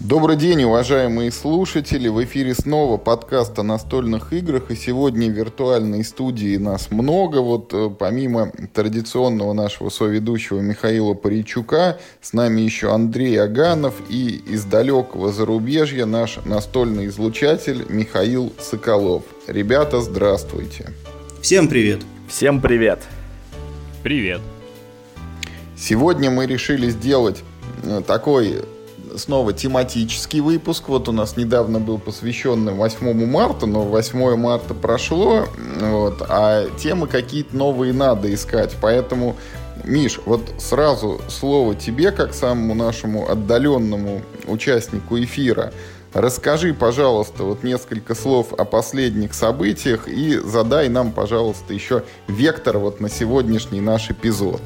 Добрый день, уважаемые слушатели! В эфире снова подкаст о настольных играх. И сегодня в виртуальной студии нас много. Вот э, помимо традиционного нашего соведущего Михаила Паричука, с нами еще Андрей Аганов и из далекого зарубежья наш настольный излучатель Михаил Соколов. Ребята, здравствуйте! Всем привет! Всем привет! Привет! Сегодня мы решили сделать э, такой снова тематический выпуск. Вот у нас недавно был посвященный 8 марта, но 8 марта прошло, вот, а темы какие-то новые надо искать. Поэтому, Миш, вот сразу слово тебе, как самому нашему отдаленному участнику эфира. Расскажи, пожалуйста, вот несколько слов о последних событиях и задай нам, пожалуйста, еще вектор вот на сегодняшний наш эпизод.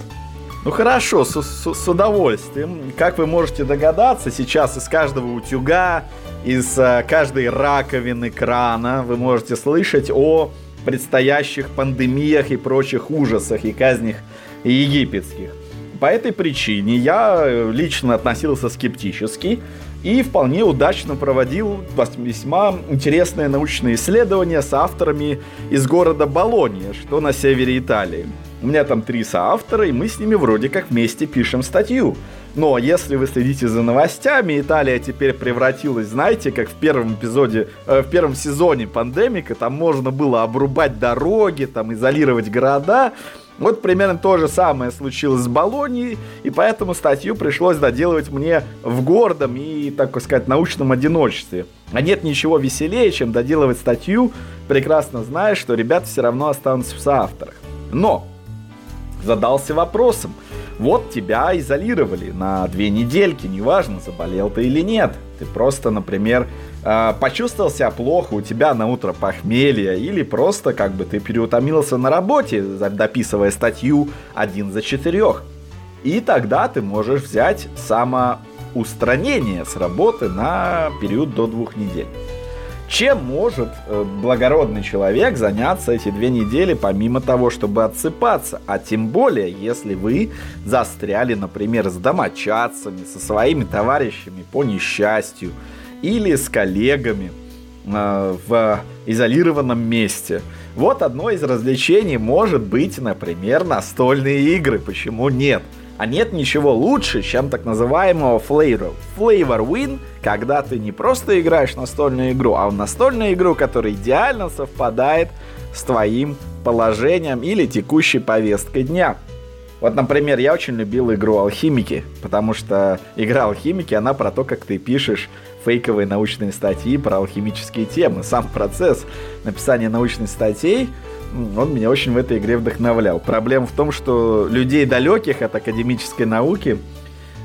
Ну хорошо, с, с, с удовольствием. Как вы можете догадаться, сейчас из каждого утюга, из uh, каждой раковины крана вы можете слышать о предстоящих пандемиях и прочих ужасах и казнях египетских. По этой причине я э, лично относился скептически и вполне удачно проводил весьма интересное научное исследование с авторами из города Болония, что на севере Италии. У меня там три соавтора, и мы с ними вроде как вместе пишем статью. Но если вы следите за новостями, Италия теперь превратилась, знаете, как в первом эпизоде, э, в первом сезоне пандемика, там можно было обрубать дороги, там изолировать города. Вот примерно то же самое случилось с Болонией, и поэтому статью пришлось доделывать мне в гордом и, так сказать, научном одиночестве. А нет ничего веселее, чем доделывать статью, прекрасно зная, что ребята все равно останутся в соавторах. Но задался вопросом, вот тебя изолировали на две недельки, неважно, заболел ты или нет. Ты просто, например, э, почувствовал себя плохо, у тебя на утро похмелье, или просто как бы ты переутомился на работе, дописывая статью один за четырех. И тогда ты можешь взять самоустранение с работы на период до двух недель. Чем может э, благородный человек заняться эти две недели, помимо того, чтобы отсыпаться? А тем более, если вы застряли, например, с домочадцами, со своими товарищами по несчастью, или с коллегами э, в изолированном месте. Вот одно из развлечений может быть, например, настольные игры. Почему нет? А нет ничего лучше, чем так называемого flavor. Flavor win, когда ты не просто играешь настольную игру, а в настольную игру, которая идеально совпадает с твоим положением или текущей повесткой дня. Вот, например, я очень любил игру Алхимики, потому что игра Алхимики, она про то, как ты пишешь фейковые научные статьи про алхимические темы. Сам процесс написания научных статей он меня очень в этой игре вдохновлял. Проблема в том, что людей далеких от академической науки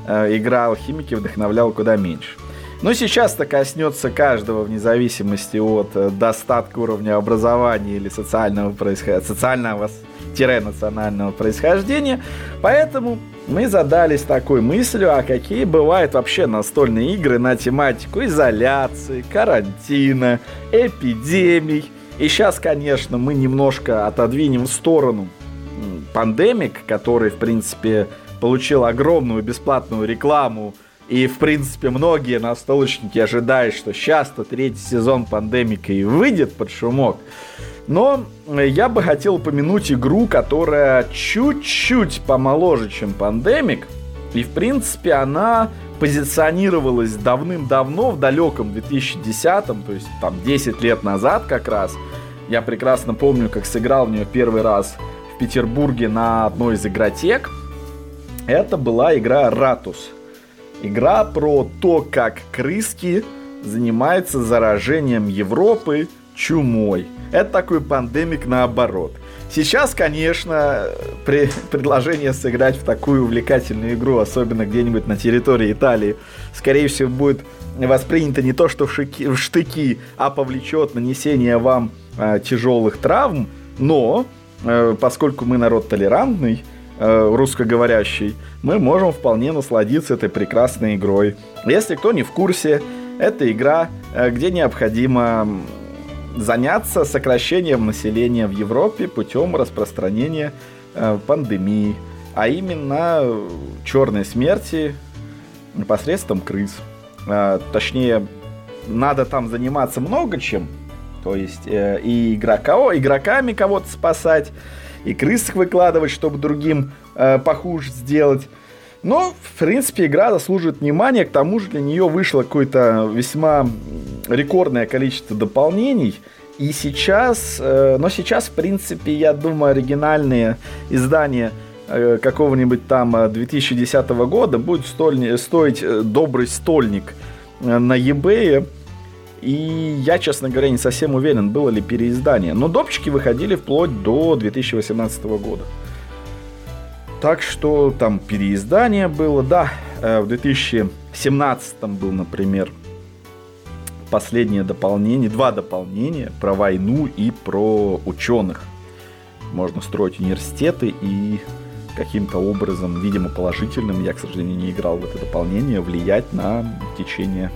э, игра алхимики вдохновляла куда меньше. Но сейчас-то коснется каждого вне зависимости от э, достатка уровня образования или социального происхождения, социального-национального происхождения. Поэтому мы задались такой мыслью, а какие бывают вообще настольные игры на тематику изоляции, карантина, эпидемий, и сейчас, конечно, мы немножко отодвинем в сторону пандемик, который, в принципе, получил огромную бесплатную рекламу. И, в принципе, многие настолочники ожидают, что сейчас-то третий сезон пандемика и выйдет под шумок. Но я бы хотел упомянуть игру, которая чуть-чуть помоложе, чем пандемик. И, в принципе, она позиционировалась давным-давно, в далеком 2010-м, то есть там 10 лет назад как раз – я прекрасно помню, как сыграл в нее первый раз в Петербурге на одной из игротек. Это была игра Ратус. Игра про то, как крыски занимаются заражением Европы чумой. Это такой пандемик наоборот. Сейчас, конечно, при предложение сыграть в такую увлекательную игру, особенно где-нибудь на территории Италии, скорее всего, будет воспринято не то, что в, шики, в штыки, а повлечет нанесение вам э, тяжелых травм, но э, поскольку мы народ толерантный, э, русскоговорящий, мы можем вполне насладиться этой прекрасной игрой. Если кто не в курсе, это игра, э, где необходимо заняться сокращением населения в Европе путем распространения э, пандемии, а именно черной смерти непосредством крыс. э, точнее, надо там заниматься много чем, то есть э, и игрока, игроками кого-то спасать, и крыс выкладывать, чтобы другим э, похуже сделать. Но, в принципе, игра заслуживает внимания. К тому же для нее вышло какое-то весьма рекордное количество дополнений. И сейчас, э, но сейчас, в принципе, я думаю, оригинальные издания э, какого-нибудь там 2010 э, года будет столь, стоить э, добрый стольник э, на eBay. И я, честно говоря, не совсем уверен, было ли переиздание. Но допчики выходили вплоть до 2018 года. Так что там переиздание было, да. Э, в 2017 был, например, последнее дополнение, два дополнения про войну и про ученых. Можно строить университеты и каким-то образом, видимо, положительным, я, к сожалению, не играл в это дополнение, влиять на течение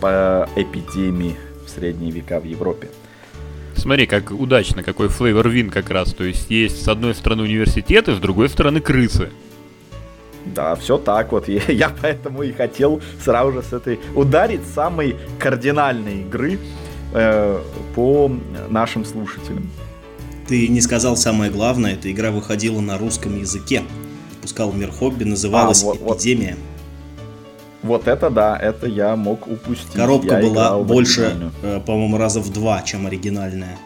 по эпидемии в средние века в Европе. Смотри, как удачно, какой флейвор вин как раз. То есть есть с одной стороны университеты, с другой стороны крысы. Да, все так вот. Я поэтому и хотел сразу же с этой ударить самой кардинальной игры э, по нашим слушателям. Ты не сказал самое главное, эта игра выходила на русском языке. Пускал мир хобби, называлась а, вот, «Эпидемия». Вот. Вот это да, это я мог упустить. Коробка я была больше, э, по-моему, раза в два, чем оригинальная.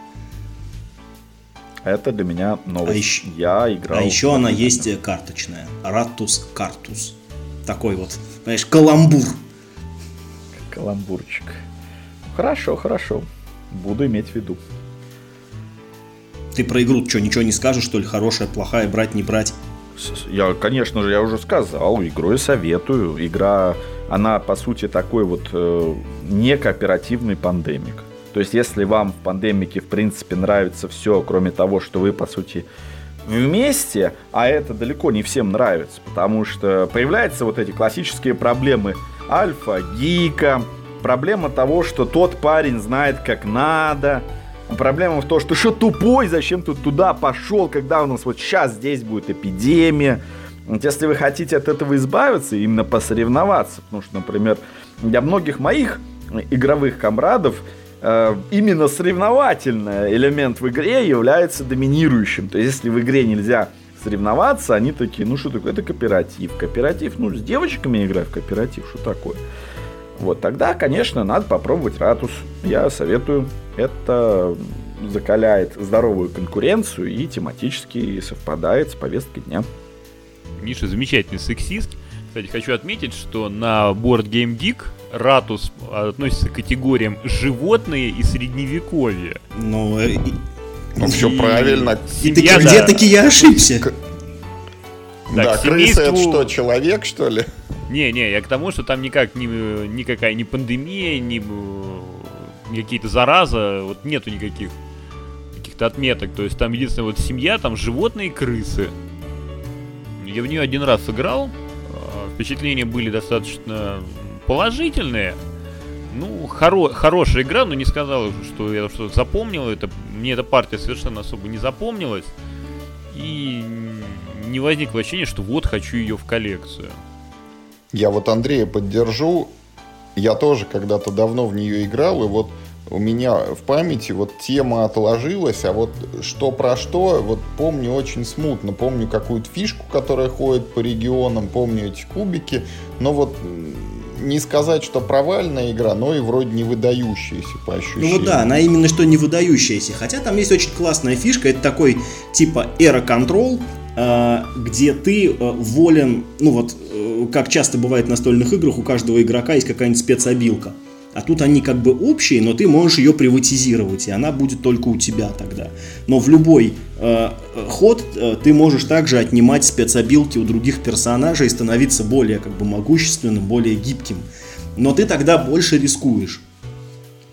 Это для меня новость. А еще, я играл. А еще она есть э, карточная. Ратус Картус. Такой вот, знаешь, каламбур. Каламбурчик. Хорошо, хорошо. Буду иметь в виду. Ты про игру что, ничего не скажешь, что ли? Хорошая, плохая, брать, не брать? Я, конечно же, я уже сказал, игру я советую. Игра, она, по сути, такой вот э, не пандемик. То есть, если вам в пандемике, в принципе, нравится все, кроме того, что вы, по сути, вместе, а это далеко не всем нравится, потому что появляются вот эти классические проблемы альфа, гика, проблема того, что тот парень знает, как надо, Проблема в том, что что тупой, зачем ты туда пошел, когда у нас вот сейчас здесь будет эпидемия. Вот если вы хотите от этого избавиться, именно посоревноваться, потому что, например, для многих моих игровых комрадов э, именно соревновательный элемент в игре является доминирующим. То есть, если в игре нельзя соревноваться, они такие, ну что такое, это кооператив. Кооператив, ну с девочками играю в кооператив, что такое? Вот тогда, конечно, надо попробовать Ратус. Я советую. Это закаляет здоровую конкуренцию и тематически совпадает с повесткой дня. Миша замечательный сексист. Кстати, хочу отметить, что на Board Game Geek Ратус относится к категориям животные и средневековье. Ну, э, ну все правильно. И таки, да. где таки я ошибся? Да, семейству... крыса это что, человек, что ли? Не-не, я к тому, что там никак ни, никакая ни пандемия, ни какие-то зараза, вот нету никаких каких-то отметок. То есть там единственная вот семья, там животные и крысы. Я в нее один раз сыграл. А, впечатления были достаточно положительные. Ну, хоро хорошая игра, но не сказал, что я что-то запомнил. Это, мне эта партия совершенно особо не запомнилась. И не возникло ощущения, что вот хочу ее в коллекцию. Я вот Андрея поддержу. Я тоже когда-то давно в нее играл, и вот у меня в памяти вот тема отложилась, а вот что про что, вот помню очень смутно. Помню какую-то фишку, которая ходит по регионам, помню эти кубики, но вот не сказать, что провальная игра, но и вроде не выдающаяся по ощущениям. Ну да, она именно что не выдающаяся. Хотя там есть очень классная фишка, это такой типа эра контрол, где ты э, волен, ну вот, э, как часто бывает в настольных играх, у каждого игрока есть какая-нибудь спецобилка. А тут они как бы общие, но ты можешь ее приватизировать, и она будет только у тебя тогда. Но в любой э, ход э, ты можешь также отнимать спецобилки у других персонажей и становиться более как бы могущественным, более гибким. Но ты тогда больше рискуешь.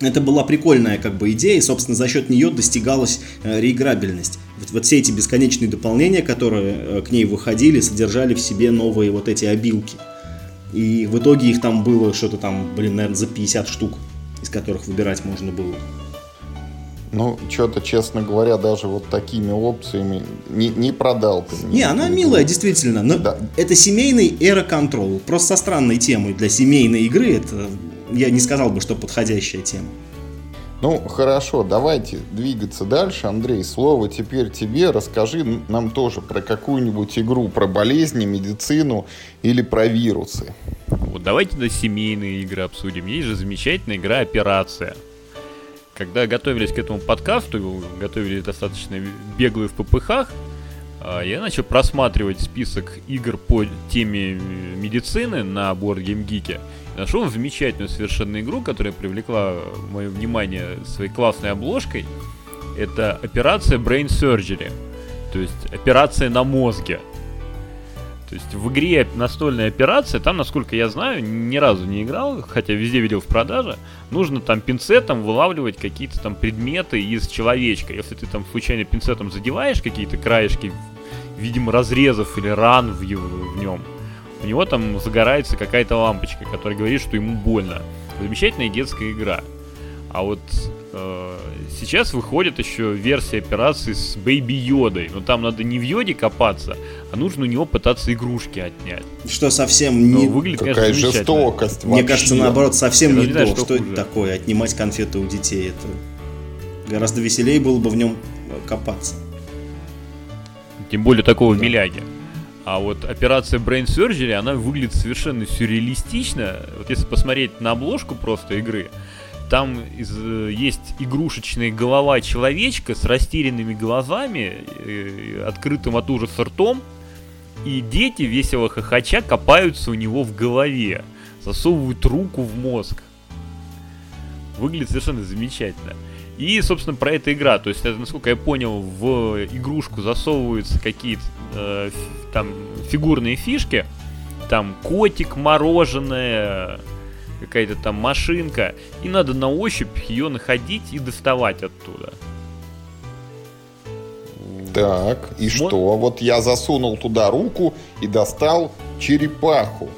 Это была прикольная как бы идея, и, собственно, за счет нее достигалась э, реиграбельность. Вот, вот все эти бесконечные дополнения, которые э, к ней выходили, содержали в себе новые вот эти обилки. И в итоге их там было что-то там, блин, наверное, за 50 штук, из которых выбирать можно было. Ну, что-то, честно говоря, даже вот такими опциями не, не продал ты. Не, она милая, действительно. Но да. это семейный Era Control. Просто со странной темой для семейной игры. Это, я не сказал бы, что подходящая тема. Ну, хорошо, давайте двигаться дальше. Андрей, слово теперь тебе. Расскажи нам тоже про какую-нибудь игру, про болезни, медицину или про вирусы. Вот давайте до семейные игры обсудим. Есть же замечательная игра «Операция». Когда готовились к этому подкасту, готовились достаточно беглые в ППХ, а, я начал просматривать список игр по теме медицины на Board Game Geek. Нашел замечательную совершенно игру, которая привлекла мое внимание своей классной обложкой. Это операция Brain Surgery. То есть операция на мозге. То есть в игре настольная операция, там, насколько я знаю, ни разу не играл, хотя везде видел в продаже, нужно там пинцетом вылавливать какие-то там предметы из человечка. Если ты там случайно пинцетом задеваешь какие-то краешки, видимо, разрезов или ран в, в нем, у него там загорается какая-то лампочка, которая говорит, что ему больно. Замечательная детская игра. А вот э, сейчас выходит еще версия операции с Бэйби Йодой. Но там надо не в Йоде копаться, а нужно у него пытаться игрушки отнять. Что совсем не... Но выглядит, Какая конечно, жестокость Мне кажется, наоборот, совсем Я не, не знаю, то. Что, что это такое, отнимать конфеты у детей. Это гораздо веселее было бы в нем копаться. Тем более такого да. миляги. А вот операция Brain Surgery, она выглядит совершенно сюрреалистично. Вот если посмотреть на обложку просто игры, там из, э, есть игрушечная голова человечка с растерянными глазами, э, открытым от ужаса ртом, и дети, весело хохоча, копаются у него в голове, засовывают руку в мозг. Выглядит совершенно замечательно. И, собственно, про эта игра. То есть, это, насколько я понял, в игрушку засовываются какие-то э, там фигурные фишки. Там котик, мороженое, какая-то там машинка, и надо на ощупь ее находить и доставать оттуда. Так, и Смо... что? Вот я засунул туда руку и достал черепаху.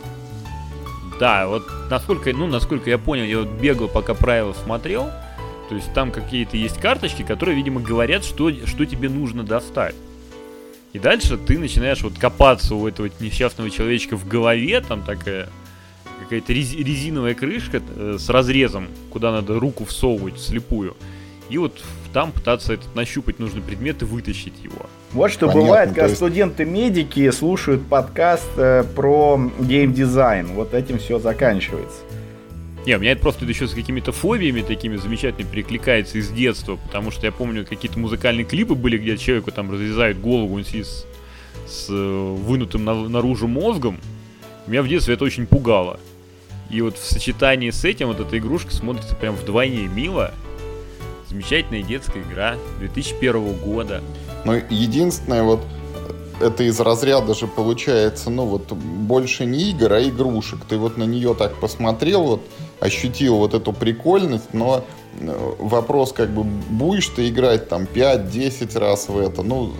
Да, вот насколько, ну, насколько я понял, я вот бегал, пока правила смотрел, то есть там какие-то есть карточки, которые, видимо, говорят, что, что тебе нужно достать. И дальше ты начинаешь вот копаться у этого несчастного человечка в голове, там такая какая-то резиновая крышка э, с разрезом, куда надо руку всовывать слепую. И вот там пытаться этот, нащупать нужный предмет и вытащить его. Вот что Понятно, бывает, когда есть... студенты-медики слушают подкаст э, про геймдизайн. Вот этим все заканчивается. Не, у меня это просто еще с какими-то фобиями такими замечательными перекликается из детства, потому что я помню, какие-то музыкальные клипы были, где человеку там разрезают голову, он сидит с, с э, вынутым на, наружу мозгом. Меня в детстве это очень пугало. И вот в сочетании с этим вот эта игрушка смотрится прям вдвойне мило. Замечательная детская игра 2001 года. Ну, единственное, вот это из разряда же получается, ну вот больше не игр, а игрушек. Ты вот на нее так посмотрел, вот ощутил вот эту прикольность, но э, вопрос, как бы, будешь ты играть там 5-10 раз в это, ну,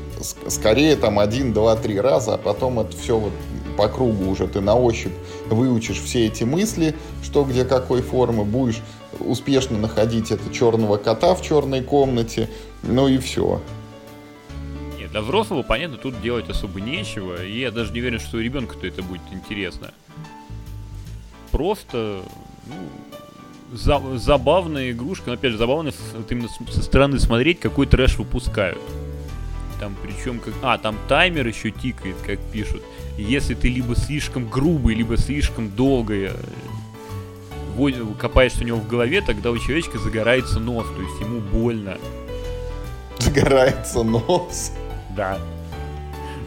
скорее там 1, 2, 3 раза, а потом это все вот по кругу уже ты на ощупь выучишь все эти мысли, что где какой формы, будешь успешно находить это черного кота в черной комнате, ну и все. Нет, для взрослого, понятно, тут делать особо нечего, и я даже не уверен, что у ребенка-то это будет интересно. Просто, ну, за, забавная игрушка, но опять же, забавно вот именно со стороны смотреть, какой трэш выпускают. Там причем как... А, там таймер еще тикает, как пишут. если ты либо слишком грубый, либо слишком долго э, копаешься у него в голове, тогда у человечка загорается нос, то есть ему больно. Загорается нос? Да.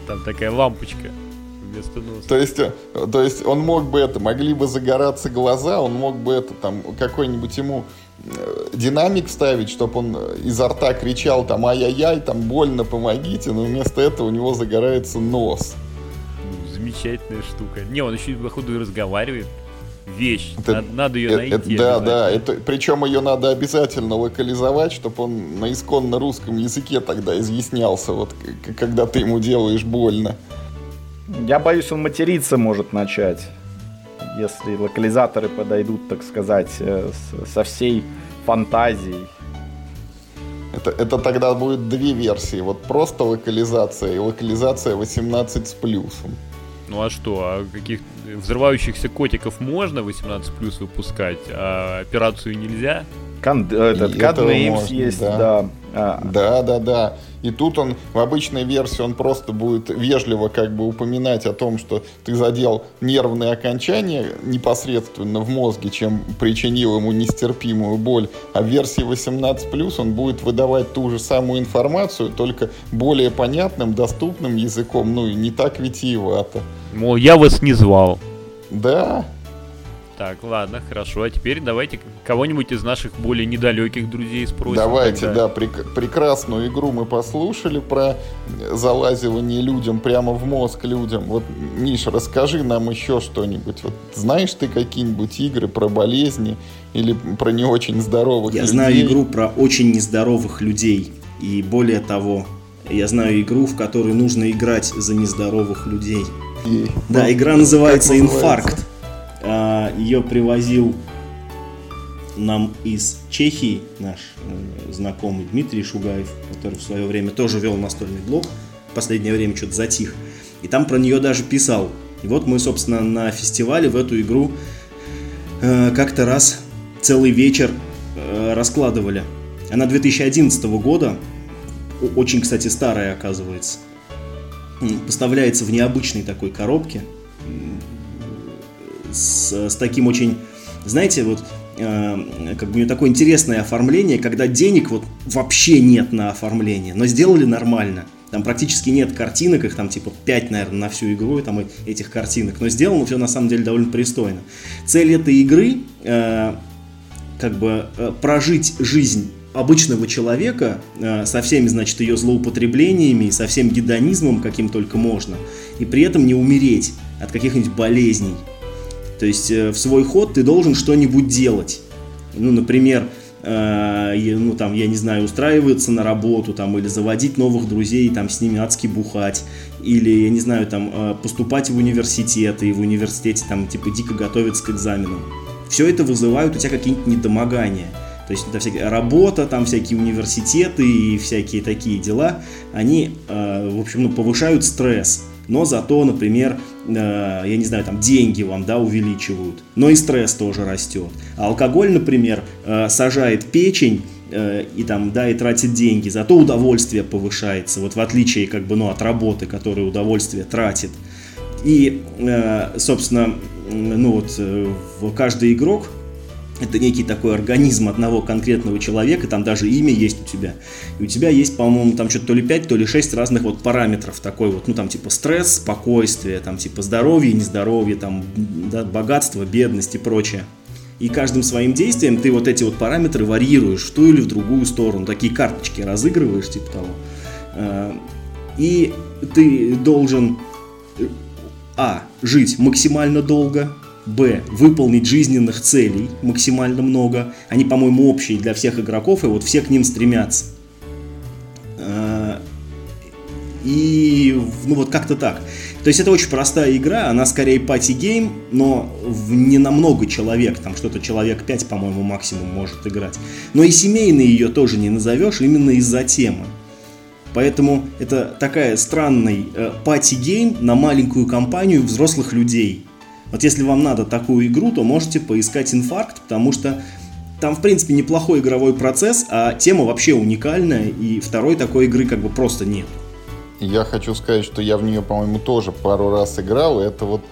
Там такая лампочка вместо носа. То есть, э, то есть он мог бы это, могли бы загораться глаза, он мог бы это там какой-нибудь ему Э, динамик ставить, чтобы он изо рта кричал там ай-яй-яй, там больно, помогите, но вместо этого у него загорается нос. Ну, замечательная штука. Не, он еще, походу, и разговаривает. Вещь. Это, надо, надо ее найти. Это, да, да. Это, причем ее надо обязательно локализовать, чтобы он на исконно русском языке тогда изъяснялся, вот когда ты ему делаешь больно. Я боюсь, он материться может начать если локализаторы подойдут, так сказать, э, со всей фантазией. Это, это тогда будет две версии. Вот просто локализация и локализация 18 с плюсом. Ну а что, а каких взрывающихся котиков можно 18 плюс выпускать, а операцию нельзя? Кон, этот Codenames есть, да. Да. А. да, да, да. И тут он в обычной версии он просто будет вежливо как бы упоминать о том, что ты задел нервные окончания непосредственно в мозге, чем причинил ему нестерпимую боль. А в версии 18+, он будет выдавать ту же самую информацию, только более понятным, доступным языком, ну и не так витиевато. Мол, я вас не звал. Да, так, ладно, хорошо. А теперь давайте кого-нибудь из наших более недалеких друзей спросим. Давайте, тогда. да, прек- прекрасную игру мы послушали про залазивание людям прямо в мозг людям. Вот, Миша, расскажи нам еще что-нибудь. Вот знаешь ты какие-нибудь игры про болезни или про не очень здоровых я людей? Я знаю игру про очень нездоровых людей. И более того, я знаю игру, в которой нужно играть за нездоровых людей. И, да, ну, игра называется «Инфаркт». А, Ее привозил нам из Чехии наш э, знакомый Дмитрий Шугаев, который в свое время тоже вел настольный блог. В последнее время что-то затих. И там про нее даже писал. И вот мы, собственно, на фестивале в эту игру э, как-то раз целый вечер э, раскладывали. Она 2011 года, очень, кстати, старая оказывается. Поставляется в необычной такой коробке с, с таким очень, знаете, вот э, как бы у нее такое интересное оформление, когда денег вот вообще нет на оформление, но сделали нормально. Там практически нет картинок, их там типа 5, наверное, на всю игру, там этих картинок. Но сделано все на самом деле довольно пристойно. Цель этой игры э, как бы э, прожить жизнь обычного человека э, со всеми, значит, ее злоупотреблениями, со всем гедонизмом, каким только можно, и при этом не умереть от каких-нибудь болезней. То есть э, в свой ход ты должен что-нибудь делать. Ну, например, э, ну, там, я не знаю, устраиваться на работу, там, или заводить новых друзей, там, с ними адски бухать, или, я не знаю, там, э, поступать в университет, и в университете, там, типа, дико готовиться к экзаменам. Все это вызывает у тебя какие-нибудь недомогания. То есть это всякие работа, там всякие университеты и всякие такие дела, они, в общем, ну, повышают стресс но зато, например, э, я не знаю, там деньги вам, да, увеличивают, но и стресс тоже растет. А алкоголь, например, э, сажает печень, э, и там, да, и тратит деньги, зато удовольствие повышается, вот в отличие, как бы, ну, от работы, которая удовольствие тратит. И, собственно, ну вот, каждый игрок это некий такой организм одного конкретного человека, там даже имя есть у тебя. И у тебя есть, по-моему, там что-то то ли 5, то ли 6 разных вот параметров такой вот, ну там типа стресс, спокойствие, там типа здоровье, нездоровье, там да, богатство, бедность и прочее. И каждым своим действием ты вот эти вот параметры варьируешь в ту или в другую сторону. Такие карточки разыгрываешь, типа того. А, и ты должен, э, а, жить максимально долго, Б. Выполнить жизненных целей максимально много. Они, по-моему, общие для всех игроков, и вот все к ним стремятся. А, и, ну вот как-то так. То есть это очень простая игра, она скорее party game, но в не на много человек, там что-то человек 5, по-моему, максимум может играть. Но и семейный ее тоже не назовешь именно из-за темы. Поэтому это такая странный э, party game на маленькую компанию взрослых людей. Вот если вам надо такую игру, то можете поискать инфаркт, потому что там, в принципе, неплохой игровой процесс, а тема вообще уникальная, и второй такой игры как бы просто нет. Я хочу сказать, что я в нее, по-моему, тоже пару раз играл, и это вот,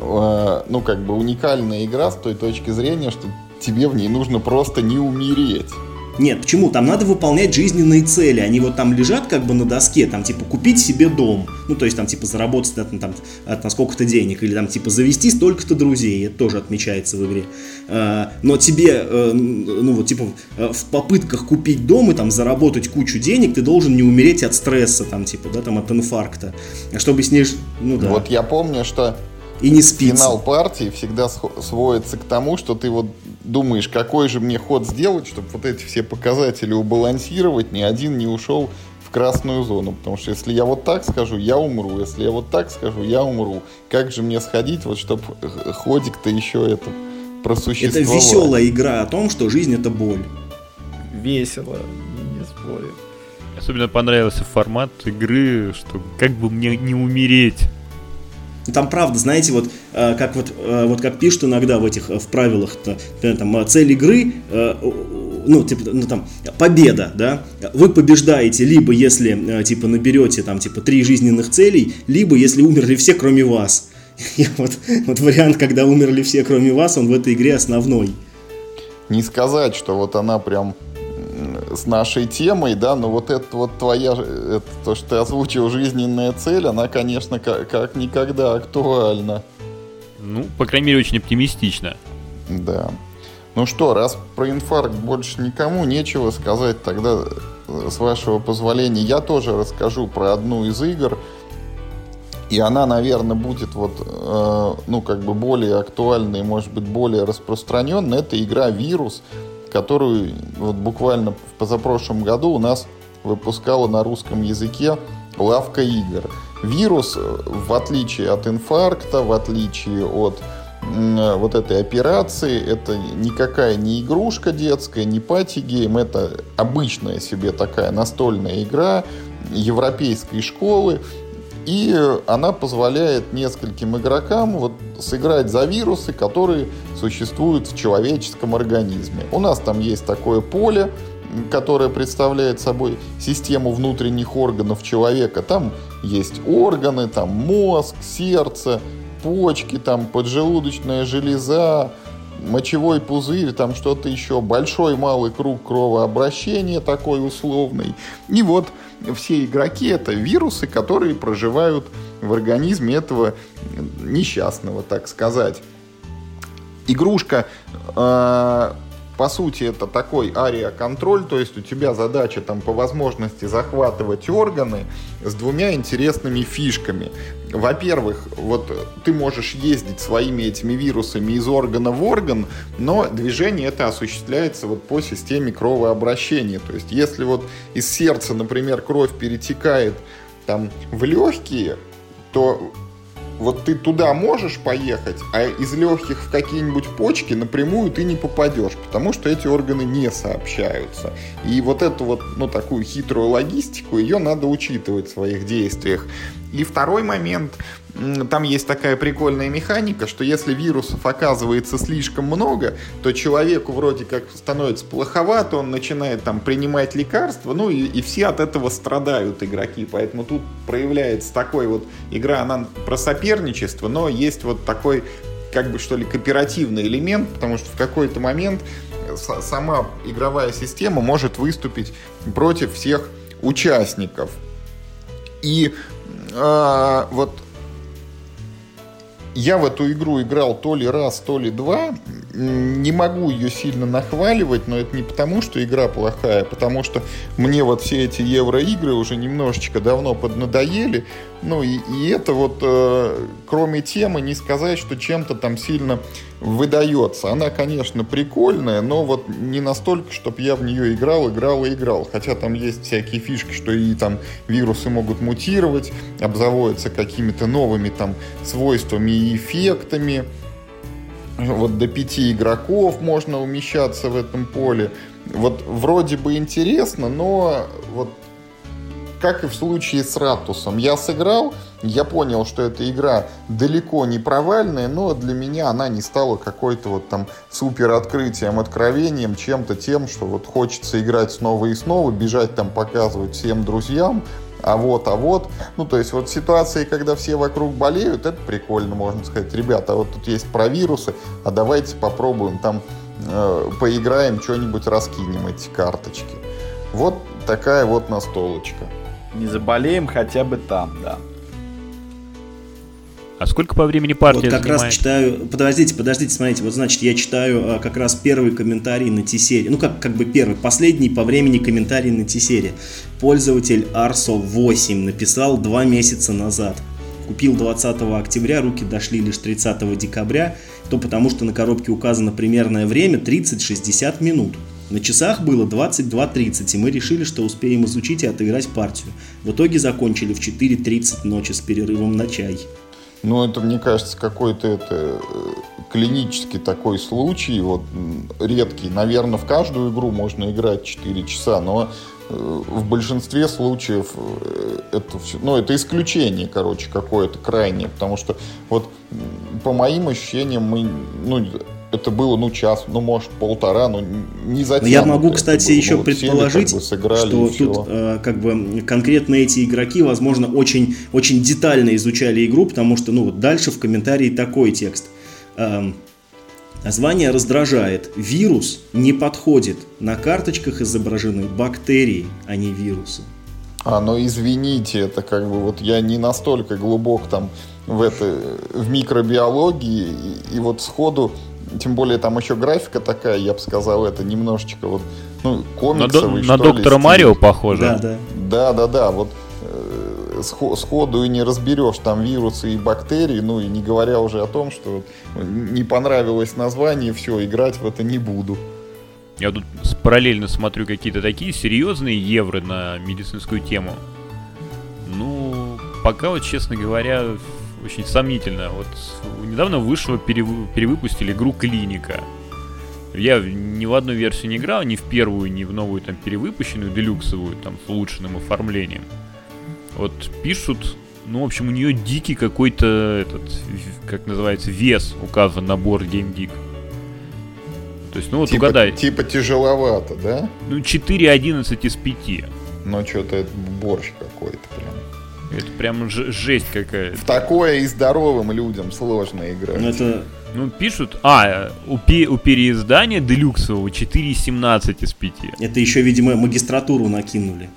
э, ну, как бы уникальная игра с той точки зрения, что тебе в ней нужно просто не умереть. Нет, почему? Там надо выполнять жизненные цели. Они вот там лежат как бы на доске, там типа купить себе дом. Ну, то есть там типа заработать от, там, от на сколько-то денег. Или там типа завести столько-то друзей. Это тоже отмечается в игре. А, но тебе, э, ну вот типа э, в попытках купить дом и там заработать кучу денег, ты должен не умереть от стресса, там типа, да, там от инфаркта. А чтобы сниж... Ну да. Вот я помню, что и не спится. Финал партии всегда сводится к тому, что ты вот думаешь, какой же мне ход сделать, чтобы вот эти все показатели убалансировать, ни один не ушел в красную зону. Потому что если я вот так скажу, я умру. Если я вот так скажу, я умру. Как же мне сходить, вот чтобы ходик-то еще это просуществовал? Это веселая игра о том, что жизнь это боль. Весело. спорю. Особенно понравился формат игры, что как бы мне не умереть. Ну, там правда, знаете, вот э, как вот, э, вот как пишут иногда в этих в правилах, например, там цель игры, ну типа, ну там победа, да, вы побеждаете либо если типа наберете там типа три жизненных целей, либо если умерли все кроме вас. И вот, вот вариант, когда умерли все кроме вас, он в этой игре основной. Не сказать, что вот она прям с нашей темой, да, но вот это вот твоя, это, то, что ты озвучил, жизненная цель, она, конечно, как, как никогда актуальна. Ну, по крайней мере, очень оптимистично. Да. Ну что, раз про инфаркт больше никому нечего сказать, тогда, э, с вашего позволения, я тоже расскажу про одну из игр. И она, наверное, будет вот, э, ну, как бы более актуальной, может быть, более распространенной. Это игра «Вирус», которую вот буквально в позапрошлом году у нас выпускала на русском языке лавка игр. Вирус, в отличие от инфаркта, в отличие от вот этой операции, это никакая не игрушка детская, не party game, это обычная себе такая настольная игра европейской школы, и она позволяет нескольким игрокам вот сыграть за вирусы, которые существуют в человеческом организме. У нас там есть такое поле, которое представляет собой систему внутренних органов человека. Там есть органы, там мозг, сердце, почки, там поджелудочная железа, мочевой пузырь, там что-то еще, большой малый круг кровообращения такой условный. И вот все игроки это вирусы, которые проживают в организме этого несчастного, так сказать. Игрушка э, по сути, это такой ариоконтроль, то есть у тебя задача там по возможности захватывать органы с двумя интересными фишками. Во-первых, вот ты можешь ездить своими этими вирусами из органа в орган, но движение это осуществляется вот по системе кровообращения. То есть если вот из сердца, например, кровь перетекает там в легкие, то вот ты туда можешь поехать, а из легких в какие-нибудь почки напрямую ты не попадешь, потому что эти органы не сообщаются. И вот эту вот, ну, такую хитрую логистику, ее надо учитывать в своих действиях. И второй момент, там есть такая прикольная механика, что если вирусов оказывается слишком много, то человеку вроде как становится плоховато, он начинает там принимать лекарства, ну и, и все от этого страдают игроки, поэтому тут проявляется такой вот игра, она про соперничество, но есть вот такой как бы что ли кооперативный элемент, потому что в какой-то момент сама игровая система может выступить против всех участников. И э, вот я в эту игру играл то ли раз, то ли два. Не могу ее сильно нахваливать, но это не потому, что игра плохая, а потому что мне вот все эти евроигры уже немножечко давно поднадоели. Ну и, и это вот, э, кроме темы, не сказать, что чем-то там сильно выдается. Она, конечно, прикольная, но вот не настолько, чтобы я в нее играл, играл и играл. Хотя там есть всякие фишки, что и там вирусы могут мутировать, обзаводятся какими-то новыми там свойствами и эффектами. Вот до пяти игроков можно умещаться в этом поле. Вот вроде бы интересно, но вот как и в случае с Ратусом. Я сыграл, я понял, что эта игра далеко не провальная, но для меня она не стала какой-то вот там супер открытием, откровением, чем-то тем, что вот хочется играть снова и снова, бежать там показывать всем друзьям, а вот, а вот. Ну, то есть вот ситуации, когда все вокруг болеют, это прикольно, можно сказать. Ребята, вот тут есть про вирусы, а давайте попробуем там э, поиграем, что-нибудь раскинем эти карточки. Вот такая вот настолочка. Не заболеем хотя бы там, да. А сколько по времени партия Вот как занимает? раз читаю... Подождите, подождите, смотрите. Вот, значит, я читаю а, как раз первый комментарий на T-серии. Ну, как, как бы первый, последний по времени комментарий на T-серии. Пользователь Arso8 написал два месяца назад. Купил 20 октября, руки дошли лишь 30 декабря. То потому, что на коробке указано примерное время 30-60 минут. На часах было 22.30, и мы решили, что успеем изучить и отыграть партию. В итоге закончили в 4.30 ночи с перерывом на чай. Ну, это, мне кажется, какой-то это э, клинический такой случай, вот редкий. Наверное, в каждую игру можно играть 4 часа, но в большинстве случаев это все, ну, это исключение, короче, какое-то крайнее, потому что вот по моим ощущениям мы, ну, это было, ну, час, ну, может, полтора, но не затем. Я могу, кстати, было. еще предположить, как бы, сыграли, что тут э, как бы конкретно эти игроки, возможно, очень, очень детально изучали игру, потому что, ну, вот дальше в комментарии такой текст. Эм, Название раздражает. Вирус не подходит. На карточках изображены бактерии, а не вирусы. А, ну извините, это как бы вот я не настолько глубок там в это в микробиологии и, и вот сходу тем более там еще графика такая, я бы сказал, это немножечко вот, ну, комиксовый, На, на доктора ли, Марио похоже. Да, да. Да, да, да, вот э, сходу и не разберешь там вирусы и бактерии, ну и не говоря уже о том, что не понравилось название, все, играть в это не буду. Я тут параллельно смотрю какие-то такие серьезные евро на медицинскую тему. Ну, пока вот, честно говоря, очень сомнительно. Вот недавно вышло, перевыпустили игру Клиника. Я ни в одну версию не играл, ни в первую, ни в новую там перевыпущенную, делюксовую, там, с улучшенным оформлением. Вот пишут, ну, в общем, у нее дикий какой-то, этот, как называется, вес указан на борт Game Geek. То есть, ну вот типа, угадай. Типа тяжеловато, да? Ну, 4.11 из 5. Ну, что-то это борщ какой-то прям. Это прям жесть какая-то. В такое и здоровым людям сложно играть. Ну, это... ну пишут... А, у, пе, у переиздания делюксового 4,17 из 5. Это еще, видимо, магистратуру накинули.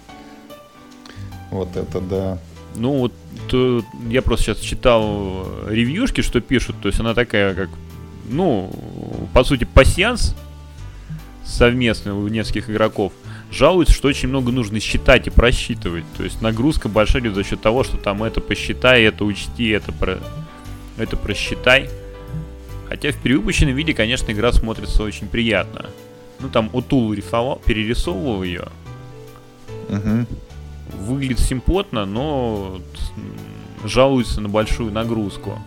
Вот это да. Ну, вот то, я просто сейчас читал ревьюшки, что пишут. То есть она такая, как... Ну, по сути, пассианс совместный у нескольких игроков – жалуются, что очень много нужно считать и просчитывать. То есть нагрузка большая идет за счет того, что там это посчитай, это учти, это, про... это просчитай. Хотя в перевыпущенном виде, конечно, игра смотрится очень приятно. Ну, там Утул рисовал, перерисовывал ее. Угу. Выглядит симпотно, но жалуется на большую нагрузку.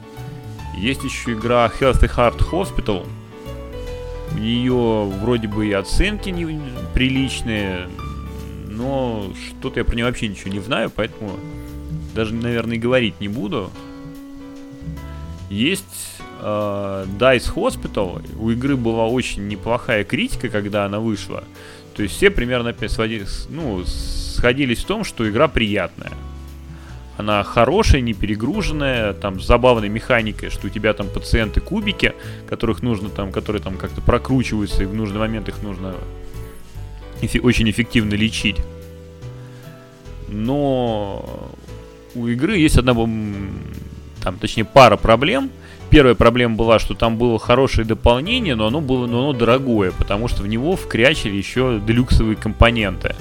Есть еще игра Healthy Heart Hospital, у нее вроде бы и оценки не приличные, но что-то я про нее вообще ничего не знаю, поэтому даже, наверное, и говорить не буду. Есть э, Dice Hospital. У игры была очень неплохая критика, когда она вышла. То есть все примерно сводились, ну, сходились в том, что игра приятная. Она хорошая, не перегруженная, там с забавной механикой, что у тебя там пациенты кубики, которых нужно там, которые там как-то прокручиваются, и в нужный момент их нужно эфи- очень эффективно лечить. Но у игры есть одна, там, точнее, пара проблем. Первая проблема была, что там было хорошее дополнение, но оно было но оно дорогое, потому что в него вкрячили еще делюксовые компоненты.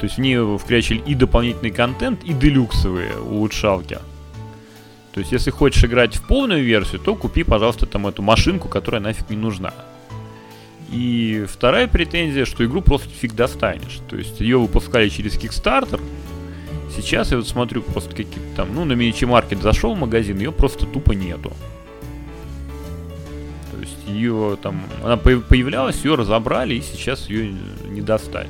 То есть в нее вкрячили и дополнительный контент, и делюксовые улучшалки. То есть если хочешь играть в полную версию, то купи, пожалуйста, там эту машинку, которая нафиг не нужна. И вторая претензия, что игру просто фиг достанешь. То есть ее выпускали через Kickstarter. Сейчас я вот смотрю просто какие-то там, ну, на Market зашел в магазин, ее просто тупо нету. То есть ее там, она появлялась, ее разобрали, и сейчас ее не достать.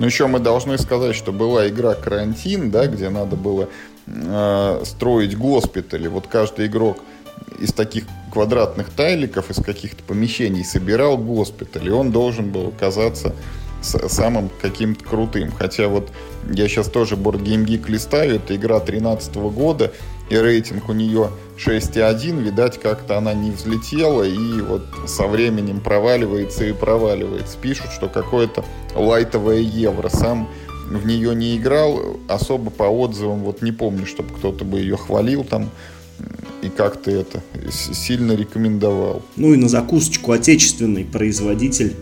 Ну, еще мы должны сказать, что была игра «Карантин», да, где надо было э, строить госпитали. Вот каждый игрок из таких квадратных тайликов, из каких-то помещений собирал госпиталь, и он должен был оказаться самым каким-то крутым. Хотя вот я сейчас тоже Board Game Geek листаю, это игра 2013 года, и рейтинг у нее 6,1, видать, как-то она не взлетела и вот со временем проваливается и проваливается. Пишут, что какое-то лайтовое евро. Сам в нее не играл, особо по отзывам вот не помню, чтобы кто-то бы ее хвалил там и как-то это сильно рекомендовал. Ну и на закусочку отечественный производитель,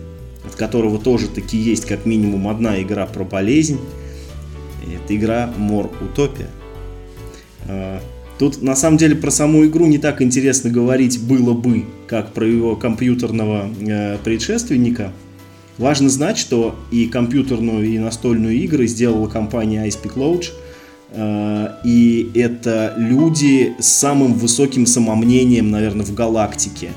от которого тоже таки есть как минимум одна игра про болезнь. Это игра Мор Утопия. Тут на самом деле про саму игру не так интересно говорить было бы, как про его компьютерного э, предшественника. Важно знать, что и компьютерную, и настольную игры сделала компания Peak Lodge. Э, и это люди с самым высоким самомнением, наверное, в галактике.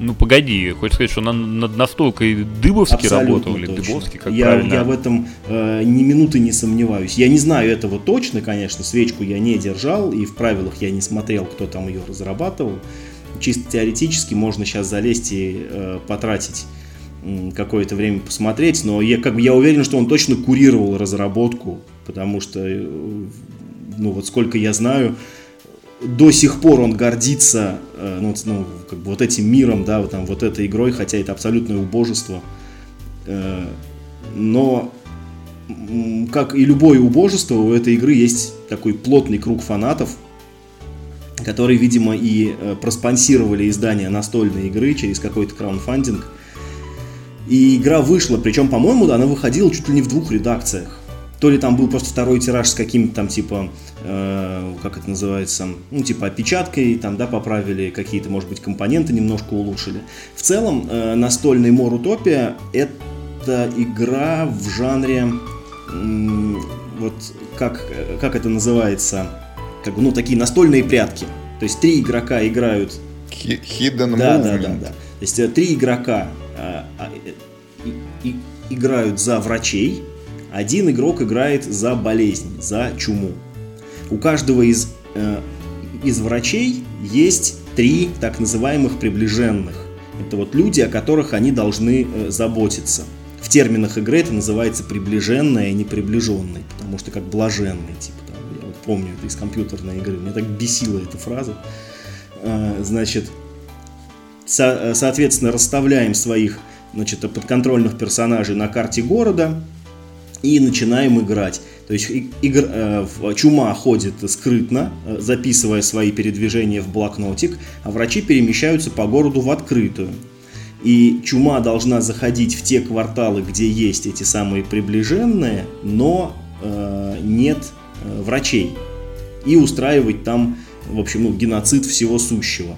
Ну погоди, хочешь сказать, что она над настолкой Дыбовский работал или точно. Дыбовский, как я, правильно? я в этом э, ни минуты не сомневаюсь. Я не знаю этого точно, конечно, свечку я не держал, и в правилах я не смотрел, кто там ее разрабатывал. Чисто теоретически можно сейчас залезть и э, потратить м, какое-то время посмотреть, но я, как бы, я уверен, что он точно курировал разработку, потому что, э, ну вот сколько я знаю, до сих пор он гордится э, ну, ну, как бы вот этим миром, да, вот, там, вот этой игрой, хотя это абсолютное убожество. Э, но, как и любое убожество, у этой игры есть такой плотный круг фанатов, которые, видимо, и э, проспонсировали издание настольной игры через какой-то краунфандинг. И игра вышла, причем, по-моему, она выходила чуть ли не в двух редакциях. То ли там был просто второй тираж с каким-то там типа, э, как это называется, ну типа опечаткой, там, да, поправили какие-то, может быть, компоненты немножко улучшили. В целом, э, настольный Мор Утопия это игра в жанре, м, вот как, э, как это называется, как бы, ну такие настольные прятки. То есть три игрока играют Hi- Hidden да, Movement. да, да, да. То есть э, три игрока э, и- и- играют за врачей, один игрок играет за болезнь, за чуму. У каждого из, э, из врачей есть три так называемых приближенных. Это вот люди, о которых они должны э, заботиться. В терминах игры это называется приближенное и неприближенный, потому что как блаженный, типа там, я вот помню это из компьютерной игры, меня так бесила эта фраза. Э, Значит, со- э, соответственно, расставляем своих значит, подконтрольных персонажей на карте города и начинаем играть. То есть игр- э, чума ходит скрытно, э, записывая свои передвижения в блокнотик, а врачи перемещаются по городу в открытую. И чума должна заходить в те кварталы, где есть эти самые приближенные, но э, нет э, врачей. И устраивать там, в общем, ну, геноцид всего сущего.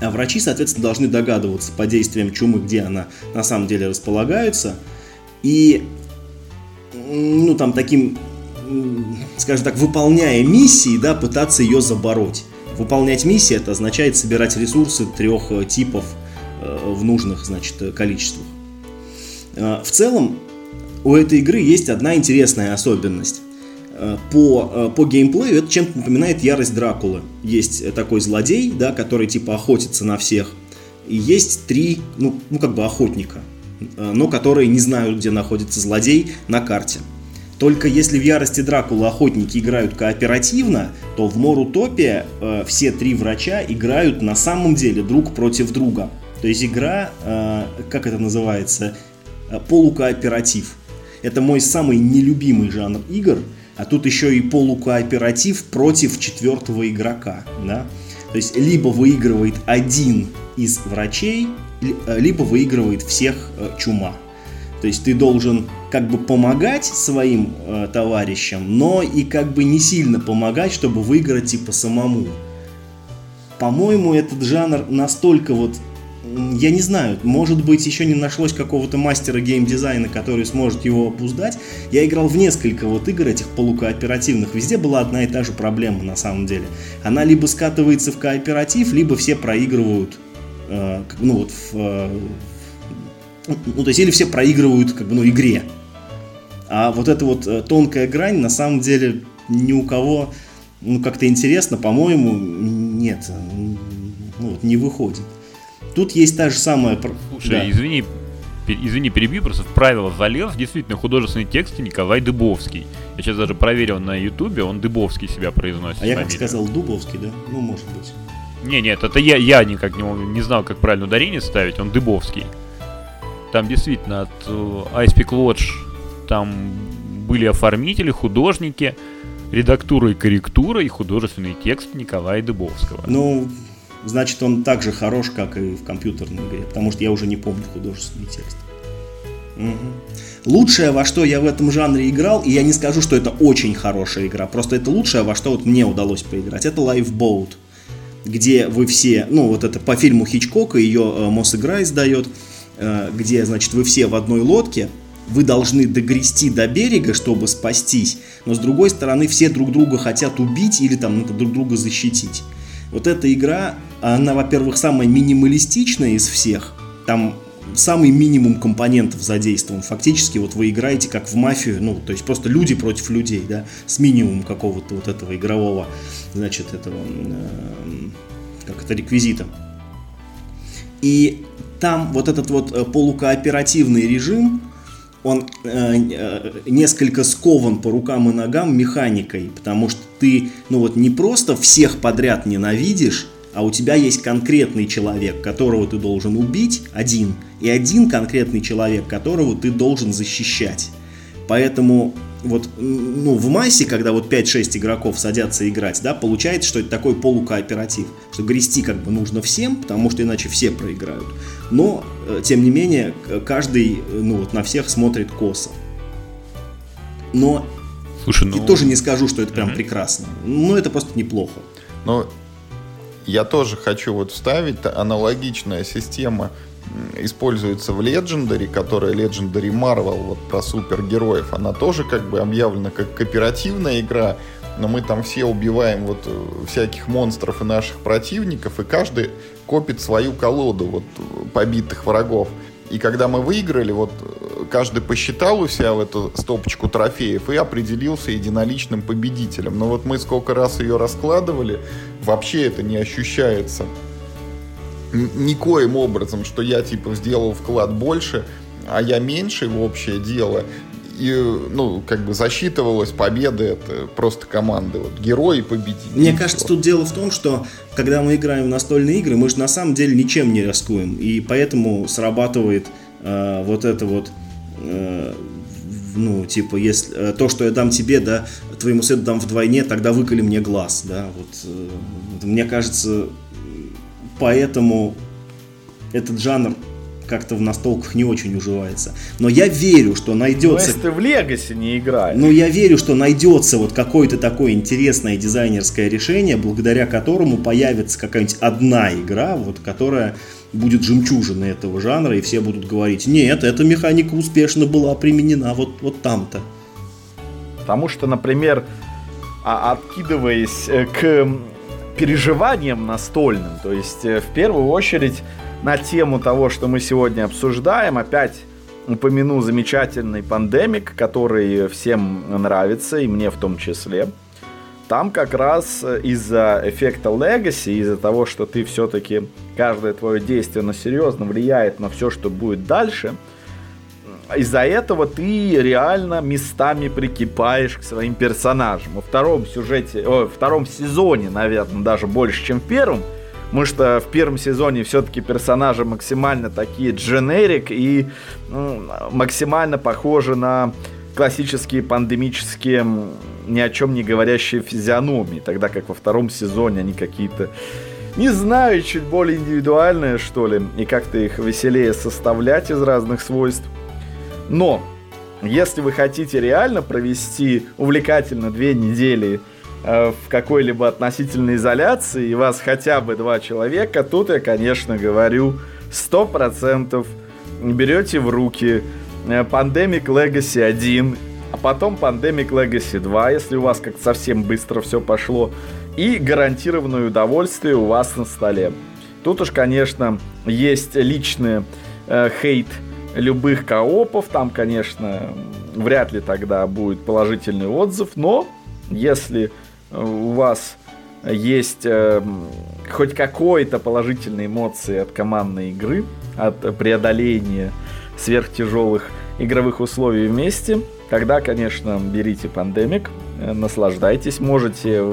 А врачи, соответственно, должны догадываться по действиям чумы, где она на самом деле располагается. И, ну, там таким, скажем так, выполняя миссии, да, пытаться ее забороть. Выполнять миссии это означает собирать ресурсы трех э, типов э, в нужных, значит, количествах. Э, В целом, у этой игры есть одна интересная особенность. По, по геймплею это чем-то напоминает ярость Дракулы. Есть такой злодей, да, который типа охотится на всех. И есть три, ну, ну как бы охотника, но которые не знают, где находится злодей на карте. Только если в ярости Дракулы охотники играют кооперативно, то в Морутопия э, все три врача играют на самом деле друг против друга. То есть игра, э, как это называется, э, полукооператив. Это мой самый нелюбимый жанр игр, а тут еще и полукооператив против четвертого игрока. Да? То есть либо выигрывает один из врачей, э, либо выигрывает всех э, чума. То есть ты должен как бы помогать своим э, товарищам, но и как бы не сильно помогать, чтобы выиграть типа самому. По-моему, этот жанр настолько вот, я не знаю, может быть еще не нашлось какого-то мастера геймдизайна, который сможет его опуздать. Я играл в несколько вот игр этих полукооперативных, везде была одна и та же проблема на самом деле. Она либо скатывается в кооператив, либо все проигрывают, э, ну вот в, э, ну, то есть, или все проигрывают, как бы, ну, игре. А вот эта вот э, тонкая грань, на самом деле, ни у кого, ну, как-то интересно, по-моему, нет, ну, вот не выходит. Тут есть та же самая... Слушай, да. извини, извини, перебью, просто в правила залез, действительно, художественный текст Николай Дыбовский. Я сейчас даже проверил на ютубе, он Дыбовский себя произносит. А я как сказал, Дубовский, да? Ну, может быть. Не, нет, это я, я никак не, не знал, как правильно ударение ставить, он Дыбовский. Там действительно от э, Icepeak Lodge там были оформители, художники, редактура и корректура и художественный текст Николая Дыбовского. Ну, значит, он так же хорош, как и в компьютерной игре, потому что я уже не помню художественный текст. Мгм. Лучшее, во что я в этом жанре играл, и я не скажу, что это очень хорошая игра, просто это лучшее, во что вот мне удалось поиграть, это Lifeboat, где вы все, ну вот это по фильму Хичкока, ее э, Мосс Игра издает, э, где, значит, вы все в одной лодке, вы должны догрести до берега, чтобы спастись, но с другой стороны все друг друга хотят убить или там ну, друг друга защитить. Вот эта игра она, во-первых, самая минималистичная из всех. Там самый минимум компонентов задействован. Фактически вот вы играете как в мафию, ну, то есть просто люди против людей, да, с минимумом какого-то вот этого игрового, значит, этого, э, как это, реквизита. И там вот этот вот э, полукооперативный режим, он э, э, несколько скован по рукам и ногам механикой, потому что ты, ну вот не просто всех подряд ненавидишь, а у тебя есть конкретный человек, которого ты должен убить, один, и один конкретный человек, которого ты должен защищать. Поэтому вот ну, в массе, когда вот 5-6 игроков садятся играть, да, получается, что это такой полукооператив, что грести как бы нужно всем, потому что иначе все проиграют. Но, э, тем не менее, каждый э, ну, вот на всех смотрит косо. Но Слушай, ну... и тоже не скажу, что это прям mm-hmm. прекрасно. Но это просто неплохо. Но я тоже хочу вот вставить аналогичная система используется в Legendary, которая Legendary Marvel, вот про супергероев, она тоже как бы объявлена как кооперативная игра, но мы там все убиваем вот э, всяких монстров и наших противников, и каждый копит свою колоду вот побитых врагов. И когда мы выиграли, вот э, каждый посчитал у себя в эту стопочку трофеев и определился единоличным победителем. Но вот мы сколько раз ее раскладывали, вообще это не ощущается никоим образом, что я типа сделал вклад больше, а я меньше в общее дело. И, ну, как бы засчитывалась победа, это просто команды, вот, герои победили. Мне кажется, тут дело в том, что когда мы играем в настольные игры, мы же на самом деле ничем не рискуем, и поэтому срабатывает э, вот это вот э, ну, типа, если э, то, что я дам тебе, да, твоему сыну дам вдвойне, тогда выколи мне глаз, да, вот, э, мне кажется, поэтому этот жанр как-то в настолках не очень уживается. Но я верю, что найдется... Ну, ты в Легаси не играешь. Но я верю, что найдется вот какое-то такое интересное дизайнерское решение, благодаря которому появится какая-нибудь одна игра, вот, которая будет жемчужиной этого жанра, и все будут говорить, нет, эта механика успешно была применена вот, вот там-то. Потому что, например, а, откидываясь э, к переживаниям настольным. То есть, э, в первую очередь, на тему того, что мы сегодня обсуждаем, опять упомяну замечательный пандемик, который всем нравится, и мне в том числе. Там как раз из-за эффекта Legacy, из-за того, что ты все-таки каждое твое действие на серьезно влияет на все, что будет дальше – из-за этого ты реально местами прикипаешь к своим персонажам. Во втором сюжете, о, во втором сезоне, наверное, даже больше, чем в первом, потому что в первом сезоне все-таки персонажи максимально такие дженерик и ну, максимально похожи на классические пандемические ни о чем не говорящие физиономии, тогда как во втором сезоне они какие-то не знаю, чуть более индивидуальные, что ли, и как-то их веселее составлять из разных свойств. Но, если вы хотите реально провести увлекательно две недели э, в какой-либо относительной изоляции, и вас хотя бы два человека, тут я, конечно, говорю, сто процентов берете в руки э, Pandemic Legacy 1, а потом Pandemic Legacy 2, если у вас как совсем быстро все пошло, и гарантированное удовольствие у вас на столе. Тут уж, конечно, есть личный э, хейт любых коопов. Там, конечно, вряд ли тогда будет положительный отзыв, но если у вас есть э, хоть какой-то положительной эмоции от командной игры, от преодоления сверхтяжелых игровых условий вместе, тогда, конечно, берите пандемик, э, наслаждайтесь, можете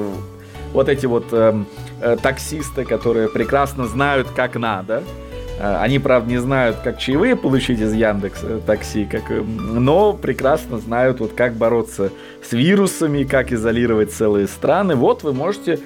вот эти вот э, э, таксисты, которые прекрасно знают, как надо, они, правда, не знают, как чаевые получить из Яндекс э, такси, как, э, но прекрасно знают, вот, как бороться с вирусами, как изолировать целые страны. Вот вы можете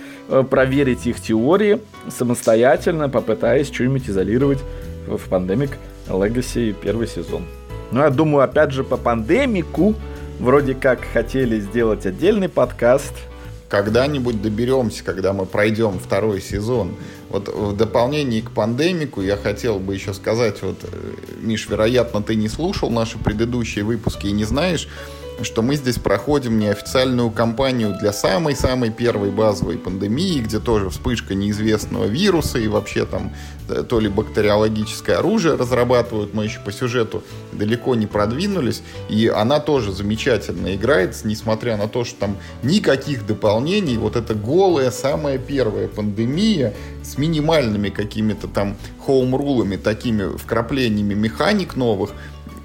проверить их теории самостоятельно, попытаясь что-нибудь изолировать в Pandemic Legacy первый сезон. Ну, я думаю, опять же, по пандемику вроде как хотели сделать отдельный подкаст – когда-нибудь доберемся, когда мы пройдем второй сезон. Вот в дополнение к пандемику я хотел бы еще сказать, вот, э, Миш, вероятно, ты не слушал наши предыдущие выпуски и не знаешь, что мы здесь проходим неофициальную кампанию для самой-самой первой базовой пандемии, где тоже вспышка неизвестного вируса и вообще там э, то ли бактериологическое оружие разрабатывают, мы еще по сюжету далеко не продвинулись, и она тоже замечательно играется, несмотря на то, что там никаких дополнений, вот эта голая самая первая пандемия с минимальными какими-то там хоум-рулами, такими вкраплениями механик новых,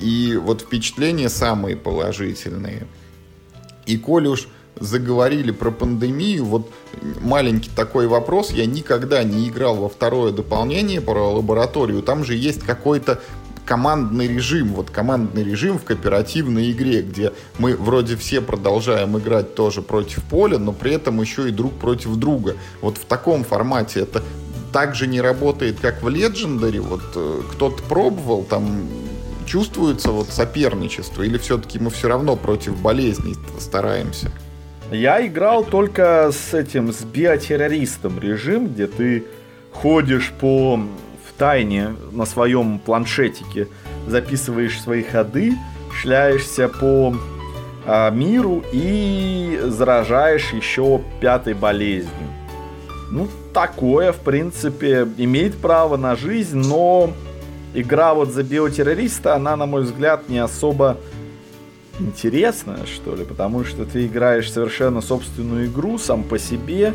и вот впечатления самые положительные. И коль уж заговорили про пандемию, вот маленький такой вопрос, я никогда не играл во второе дополнение про лабораторию, там же есть какой-то командный режим, вот командный режим в кооперативной игре, где мы вроде все продолжаем играть тоже против поля, но при этом еще и друг против друга. Вот в таком формате это также не работает, как в Legendary. Вот э, кто-то пробовал, там чувствуется вот соперничество, или все-таки мы все равно против болезней стараемся? Я играл только с этим, с биотеррористом режим, где ты ходишь по в тайне на своем планшетике, записываешь свои ходы, шляешься по а, миру и заражаешь еще пятой болезнью. Ну, такое, в принципе, имеет право на жизнь, но игра вот за биотеррориста, она, на мой взгляд, не особо интересная, что ли, потому что ты играешь совершенно собственную игру сам по себе,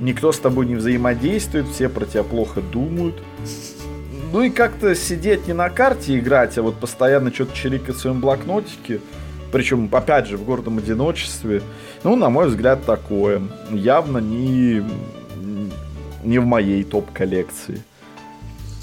никто с тобой не взаимодействует, все про тебя плохо думают. Ну и как-то сидеть не на карте играть, а вот постоянно что-то чирикать в своем блокнотике, причем, опять же, в гордом одиночестве, ну, на мой взгляд, такое. Явно не, не в моей топ-коллекции.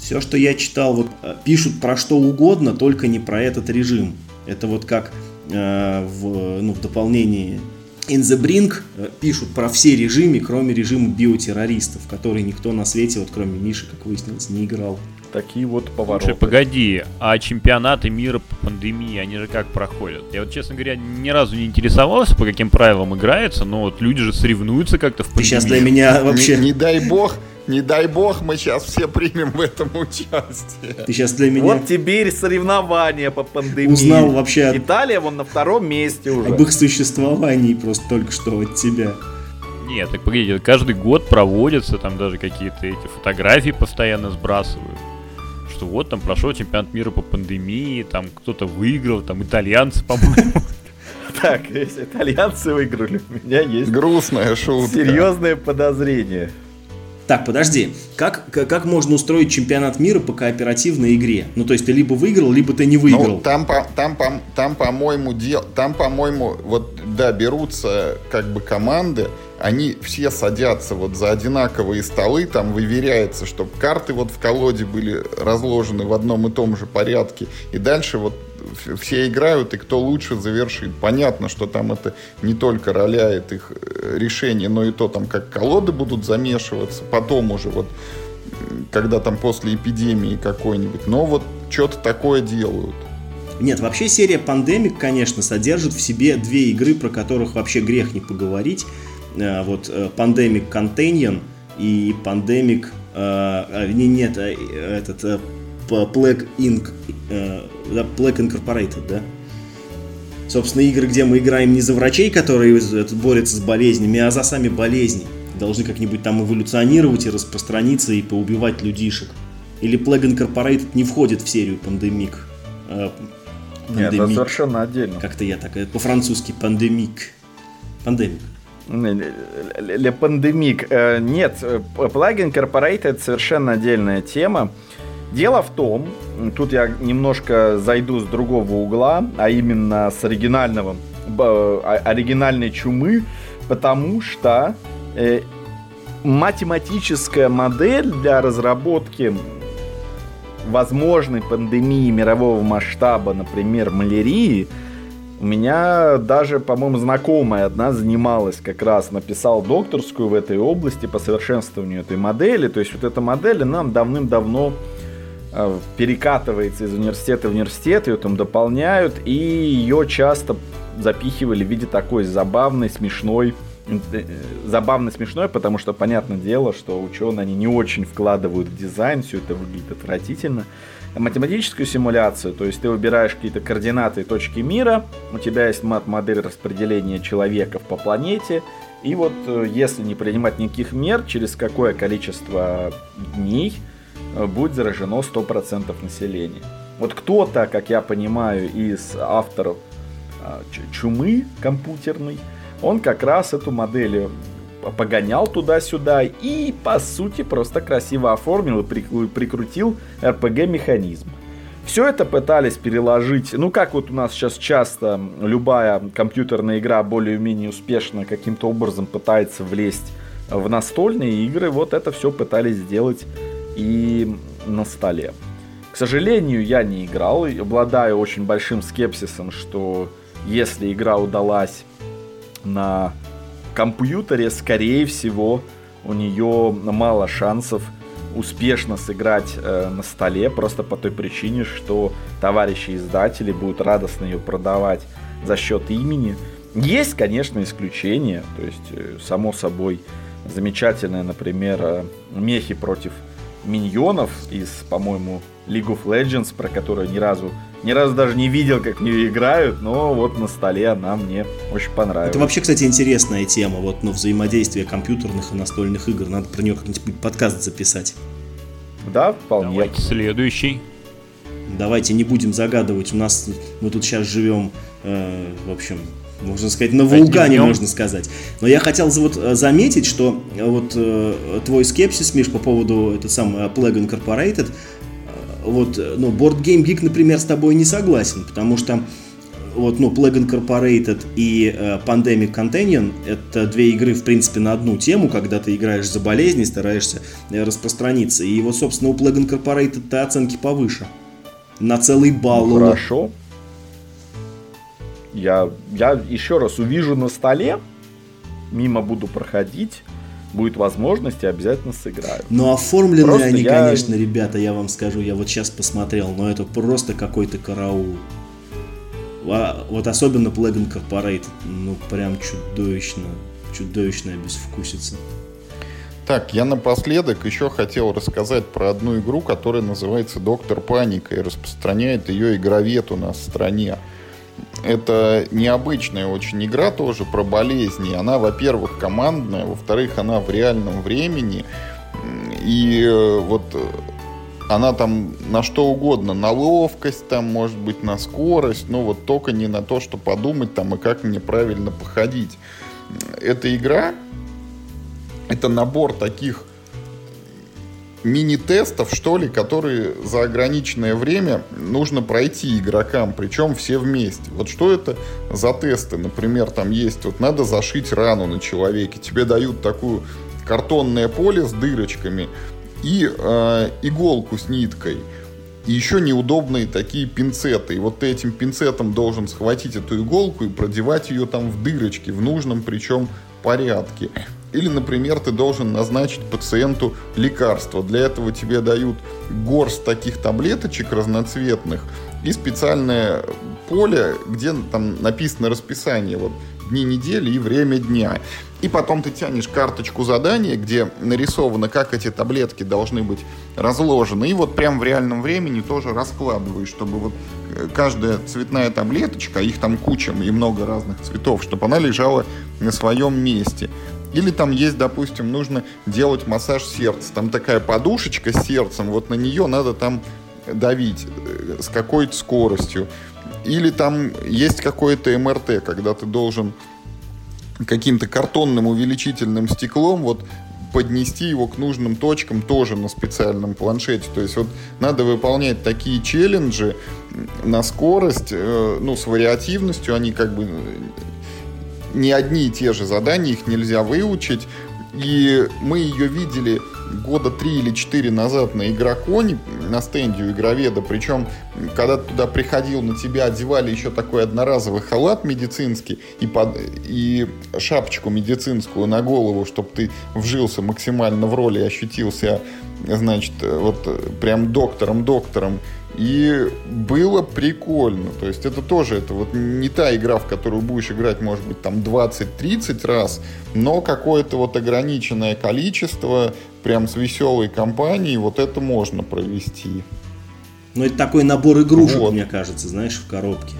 Все, что я читал, вот э, пишут про что угодно, только не про этот режим. Это вот как э, в, ну, в дополнении In the Brink э, пишут про все режимы, кроме режима биотеррористов, который никто на свете, вот кроме Миши, как выяснилось, не играл. Такие вот повороты. Слушай, погоди, а чемпионаты мира по пандемии, они же как проходят? Я вот, честно говоря, ни разу не интересовался, по каким правилам играется, но вот люди же соревнуются как-то в пандемии. Ты сейчас для меня вообще... Не, не дай бог, не дай бог, мы сейчас все примем в этом участие. Ты сейчас для меня... Вот теперь соревнования по пандемии. Узнал вообще... Италия вон на втором месте уже. Об их существовании просто только что от тебя. Нет, так погодите, каждый год проводятся, там даже какие-то эти фотографии постоянно сбрасывают. Что вот там прошел чемпионат мира по пандемии, там кто-то выиграл, там итальянцы, по-моему. Так, если итальянцы выиграли, у меня есть... Грустная шутка. Серьезное подозрение. Так, подожди, как, как можно устроить чемпионат мира по кооперативной игре? Ну, то есть ты либо выиграл, либо ты не выиграл. Ну, там, по, там, по, там, по-моему, дел, там, по-моему, вот, да, берутся как бы команды, они все садятся вот за одинаковые столы, там выверяется, чтобы карты вот в колоде были разложены в одном и том же порядке, и дальше вот все играют, и кто лучше завершит. Понятно, что там это не только роляет их э, решение, но и то, там, как колоды будут замешиваться, потом уже вот, когда там после эпидемии какой-нибудь. Но вот что-то такое делают. Нет, вообще серия Pandemic, конечно, содержит в себе две игры, про которых вообще грех не поговорить. Э, вот э, Pandemic Contagion и Pandemic... Э, не, нет, этот Plague Inc. Да, Plague Incorporated, да? Собственно, игры, где мы играем не за врачей, которые борются с болезнями, а за сами болезни. Должны как-нибудь там эволюционировать и распространиться и поубивать людишек. Или Plague Incorporated не входит в серию Pandemic. Нет, это совершенно отдельно. Как-то я так, по-французски Pandemic. Pandemic. Для пандемик. Э, нет, плагин Incorporated это совершенно отдельная тема. Дело в том, тут я немножко зайду с другого угла, а именно с оригинального, оригинальной чумы, потому что э, математическая модель для разработки возможной пандемии мирового масштаба, например, малярии, у меня даже, по-моему, знакомая одна занималась как раз, написал докторскую в этой области по совершенствованию этой модели. То есть вот эта модель нам давным-давно э, перекатывается из университета в университет, ее там дополняют, и ее часто запихивали в виде такой забавной, смешной забавно смешной, потому что понятное дело, что ученые они не очень вкладывают в дизайн, все это выглядит отвратительно. Математическую симуляцию, то есть ты выбираешь какие-то координаты точки мира, у тебя есть мат-модель распределения человеков по планете, и вот э, если не принимать никаких мер, через какое количество дней э, будет заражено 100% населения. Вот кто-то, как я понимаю, из авторов а, чумы компьютерной, он как раз эту модель погонял туда-сюда и, по сути, просто красиво оформил и прикрутил RPG-механизм. Все это пытались переложить, ну как вот у нас сейчас часто любая компьютерная игра более-менее успешно каким-то образом пытается влезть в настольные игры, вот это все пытались сделать и на столе. К сожалению, я не играл, обладаю очень большим скепсисом, что если игра удалась на компьютере, скорее всего, у нее мало шансов успешно сыграть э, на столе, просто по той причине, что товарищи издатели будут радостно ее продавать за счет имени. Есть, конечно, исключения, то есть, э, само собой, замечательные, например, э, мехи против миньонов из, по-моему, League of Legends, про которую ни разу, ни разу даже не видел, как в нее играют, но вот на столе она мне очень понравилась. Это вообще, кстати, интересная тема, вот, ну, взаимодействие компьютерных и настольных игр. Надо про нее как-нибудь подкаст записать. Да, вполне. Давайте следующий. Давайте не будем загадывать. У нас мы тут сейчас живем, э, в общем, можно сказать, на вулкане, можно сказать. Но я хотел вот э, заметить, что э, вот э, твой скепсис, Миш, по поводу этот самый Plague Incorporated, вот, ну, Board Game Geek, например, с тобой не согласен, потому что вот, ну, Plague Incorporated и э, Pandemic Companion — это две игры, в принципе, на одну тему, когда ты играешь за болезни, стараешься э, распространиться. И вот, собственно, у Plague Incorporated оценки повыше. На целый балл. Ну, хорошо. Я, я еще раз увижу на столе, мимо буду проходить, будет возможность, и обязательно сыграю. Ну, оформлены просто они, я... конечно, ребята, я вам скажу, я вот сейчас посмотрел, но это просто какой-то караул. А, вот особенно Plague Incorporated, ну, прям чудовищно, чудовищная безвкусица. Так, я напоследок еще хотел рассказать про одну игру, которая называется Доктор Паника и распространяет ее игровед у нас в стране. Это необычная очень игра тоже про болезни. Она, во-первых, командная, во-вторых, она в реальном времени. И э, вот э, она там на что угодно, на ловкость, там, может быть, на скорость, но вот только не на то, что подумать там и как мне правильно походить. Эта игра, это набор таких мини-тестов, что ли, которые за ограниченное время нужно пройти игрокам, причем все вместе. Вот что это за тесты? Например, там есть, вот надо зашить рану на человеке, тебе дают такую картонное поле с дырочками и э, иголку с ниткой. И еще неудобные такие пинцеты. И вот ты этим пинцетом должен схватить эту иголку и продевать ее там в дырочки, в нужном причем порядке. Или, например, ты должен назначить пациенту лекарство. Для этого тебе дают горсть таких таблеточек разноцветных и специальное поле, где там написано расписание. Вот дни недели и время дня. И потом ты тянешь карточку задания, где нарисовано, как эти таблетки должны быть разложены. И вот прям в реальном времени тоже раскладываешь, чтобы вот э, каждая цветная таблеточка, их там куча и много разных цветов, чтобы она лежала на своем месте. Или там есть, допустим, нужно делать массаж сердца. Там такая подушечка с сердцем, вот на нее надо там давить э, с какой-то скоростью. Или там есть какое-то МРТ, когда ты должен каким-то картонным увеличительным стеклом вот поднести его к нужным точкам тоже на специальном планшете. То есть вот надо выполнять такие челленджи на скорость, э, ну, с вариативностью, они как бы не одни и те же задания, их нельзя выучить. И мы ее видели года три или четыре назад на Игроконе, на стенде у Игроведа. Причем, когда ты туда приходил, на тебя одевали еще такой одноразовый халат медицинский и, под, и шапочку медицинскую на голову, чтобы ты вжился максимально в роли и ощутил себя значит, вот прям доктором-доктором. И было прикольно. То есть это тоже это вот не та игра, в которую будешь играть, может быть, там 20-30 раз, но какое-то вот ограниченное количество, прям с веселой компанией, вот это можно провести. Ну, это такой набор игрушек, вот. мне кажется, знаешь, в коробке.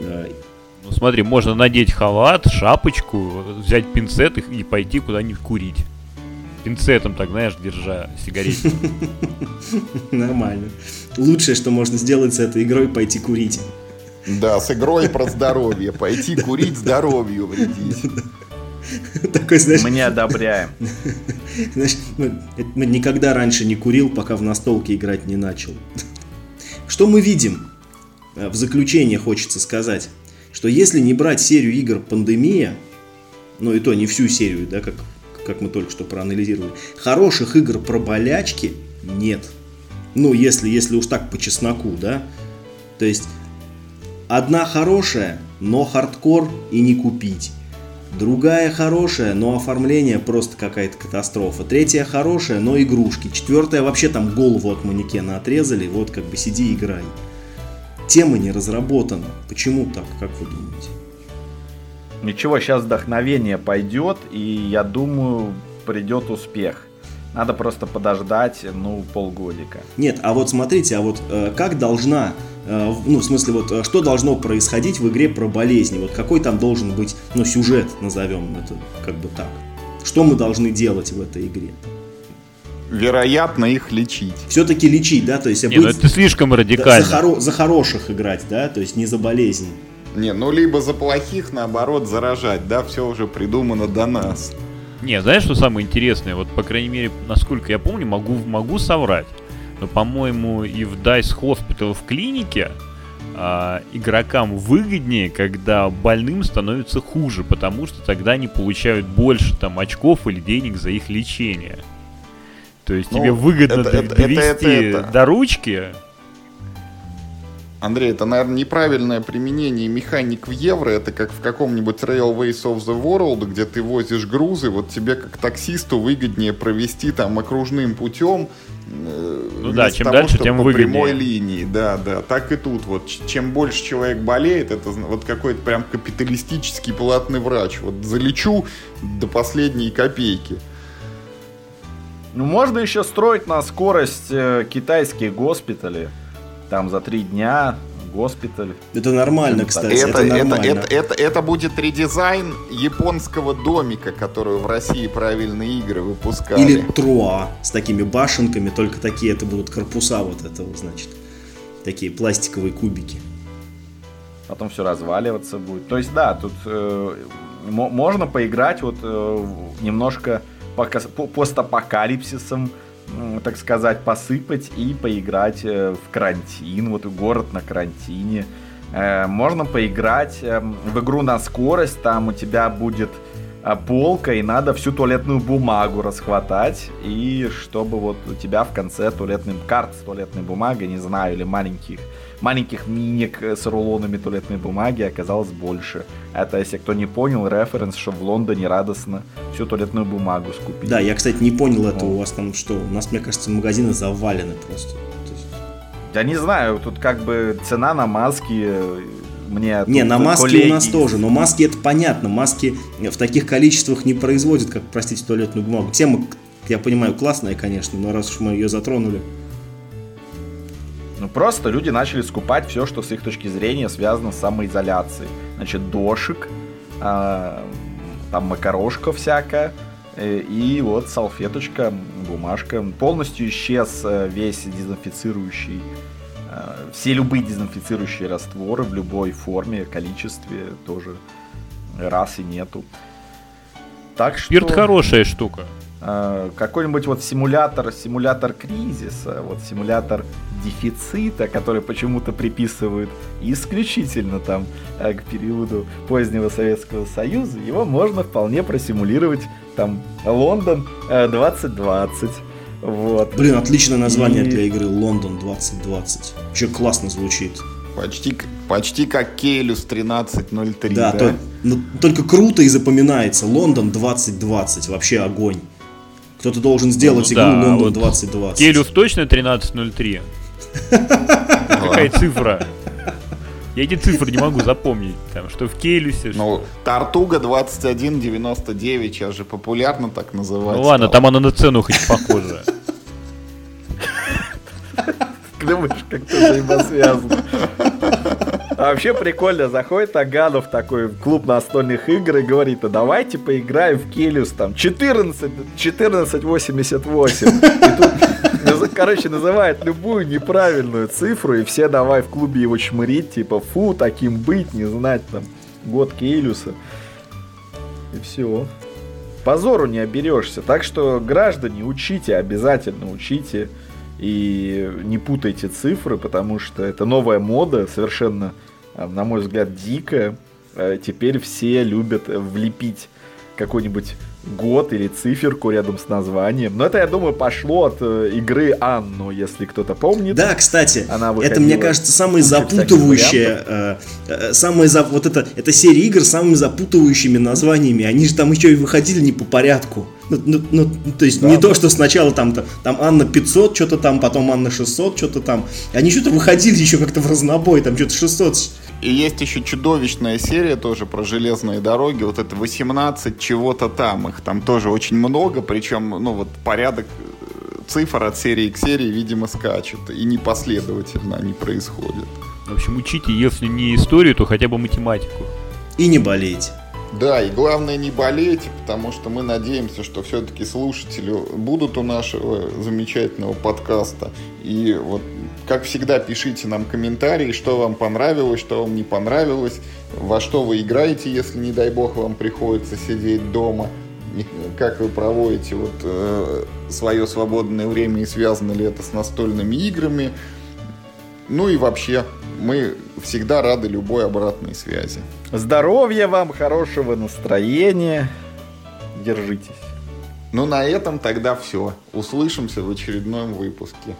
Ну, смотри, можно надеть халат, шапочку, взять пинцет и пойти куда-нибудь курить пинцетом, так, знаешь, держа сигарету. Нормально. Лучшее, что можно сделать с этой игрой, пойти курить. Да, с игрой про здоровье. Пойти курить здоровью вредить. Такой, знаешь, мы не одобряем. Знаешь, мы никогда раньше не курил, пока в настолке играть не начал. Что мы видим? В заключение хочется сказать, что если не брать серию игр «Пандемия», ну и то не всю серию, да, как как мы только что проанализировали. Хороших игр про болячки нет. Ну, если, если уж так по чесноку, да. То есть, одна хорошая, но хардкор и не купить. Другая хорошая, но оформление просто какая-то катастрофа. Третья хорошая, но игрушки. Четвертая вообще там голову от манекена отрезали, вот как бы сиди и играй. Тема не разработана. Почему так, как вы думаете? Ничего, сейчас вдохновение пойдет, и я думаю, придет успех. Надо просто подождать, ну, полгодика. Нет, а вот смотрите, а вот э, как должна, э, ну, в смысле, вот э, что должно происходить в игре про болезни? Вот какой там должен быть, ну, сюжет, назовем это как бы так. Что мы должны делать в этой игре? Вероятно, их лечить. Все-таки лечить, да? То есть не, быть, ну это слишком радикально. За, хоро- за хороших играть, да? То есть не за болезни. Не, ну либо за плохих, наоборот, заражать, да, все уже придумано до нас. Не, знаешь, что самое интересное? Вот, по крайней мере, насколько я помню, могу, могу соврать. Но, по-моему, и в Dice Hospital в клинике а, игрокам выгоднее, когда больным становится хуже, потому что тогда они получают больше там очков или денег за их лечение. То есть ну, тебе выгодно это, довести это, это, это. до ручки, Андрей, это, наверное, неправильное применение механик в евро. Это как в каком-нибудь Railways of the World, где ты возишь грузы. Вот тебе, как таксисту, выгоднее провести там окружным путем. Э, ну да, чем того, дальше, тем по выгоднее. прямой линии, да, да. Так и тут. Вот чем больше человек болеет, это вот какой-то прям капиталистический платный врач. Вот залечу до последней копейки. Ну, можно еще строить на скорость э, китайские госпитали там за три дня госпиталь. Это нормально, кстати. Это, это, нормально. Это, это, это, это будет редизайн японского домика, который в России правильные игры выпускали. Или труа с такими башенками, только такие это будут корпуса вот этого, значит. Такие пластиковые кубики. Потом все разваливаться будет. То есть, да, тут э, можно поиграть вот э, немножко по, по постапокалипсисом, так сказать, посыпать и поиграть э, в карантин, вот город на карантине. Э, можно поиграть эм, в игру на скорость, там у тебя будет э, полка, и надо всю туалетную бумагу расхватать, и чтобы вот у тебя в конце туалетный карт с туалетной бумагой, не знаю, или маленьких маленьких миник с рулонами туалетной бумаги оказалось больше. Это, если кто не понял, референс, что в Лондоне радостно всю туалетную бумагу скупить. Да, я, кстати, не понял это у вас там что. У нас, мне кажется, магазины завалены просто. Я не знаю, тут как бы цена на маски мне Не, на маски коллеги... у нас тоже, но маски это понятно, маски в таких количествах не производят, как, простите, туалетную бумагу. Тема, я понимаю, классная, конечно, но раз уж мы ее затронули. Ну, просто люди начали скупать все, что с их точки зрения связано с самоизоляцией. Значит, дошик, э, там макарошка всякая, э, и вот салфеточка, бумажка. Полностью исчез э, весь дезинфицирующий, э, все любые дезинфицирующие растворы в любой форме, количестве тоже раз и нету. Так что... Спирт хорошая штука. Э, какой-нибудь вот симулятор, симулятор кризиса, вот симулятор дефицита, который почему-то приписывают исключительно там э, к периоду позднего Советского Союза, его можно вполне просимулировать там Лондон 2020. Э, вот. Блин, отличное название И... для игры Лондон 2020. Вообще классно звучит. Почти, почти как Кейлюс 1303. Да, да? То, но, только круто и запоминается. Лондон 2020. Вообще огонь. Кто-то должен сделать Ну игру да, Лондон вот 2020. Келюс точно 1303? Какая цифра? Я эти цифры не могу запомнить. Там, что в Келюсе, что... Ну, Тартуга 2199, сейчас же популярно так называть. Ну ладно, стало. там она на цену хоть похожа. Думаешь, как-то взаимосвязано. А вообще прикольно, заходит Аганов такой в клуб настольных игр и говорит, а давайте поиграем в Келюс там 14, 1488. И тут, короче, называет любую неправильную цифру, и все давай в клубе его чмырить, типа, фу, таким быть, не знать там год Келюса. И все. Позору не оберешься. Так что, граждане, учите, обязательно учите. И не путайте цифры, потому что это новая мода, совершенно, а, на мой взгляд, дикая. Э, Теперь все любят э, влепить какой-нибудь год или циферку рядом с названием. Но это, я думаю, пошло от э, игры Анну, если кто-то помнит. Да, кстати, Она это, мне кажется, всяких запутывающее, э, э, самое за, вот это, это серия игр с самыми запутывающими названиями. Они же там еще и выходили не по порядку. Ну, ну, ну, то есть не то, что сначала там, то там Анна 500, что-то там, потом Анна 600, что-то там. Они что-то выходили еще как-то в разнобой, там что-то 600. И есть еще чудовищная серия тоже про железные дороги. Вот это 18 чего-то там. Их там тоже очень много. Причем, ну вот порядок э, цифр от серии к серии, видимо, скачет. И непоследовательно они происходят. В общем, учите, если не историю, то хотя бы математику. И не болейте. Да, и главное не болейте, потому что мы надеемся, что все-таки слушатели будут у нашего замечательного подкаста. И вот, как всегда, пишите нам комментарии, что вам понравилось, что вам не понравилось, во что вы играете, если, не дай бог, вам приходится сидеть дома, и как вы проводите вот, э, свое свободное время и связано ли это с настольными играми. Ну и вообще, мы всегда рады любой обратной связи. Здоровья вам, хорошего настроения. Держитесь. Ну, на этом тогда все. Услышимся в очередном выпуске.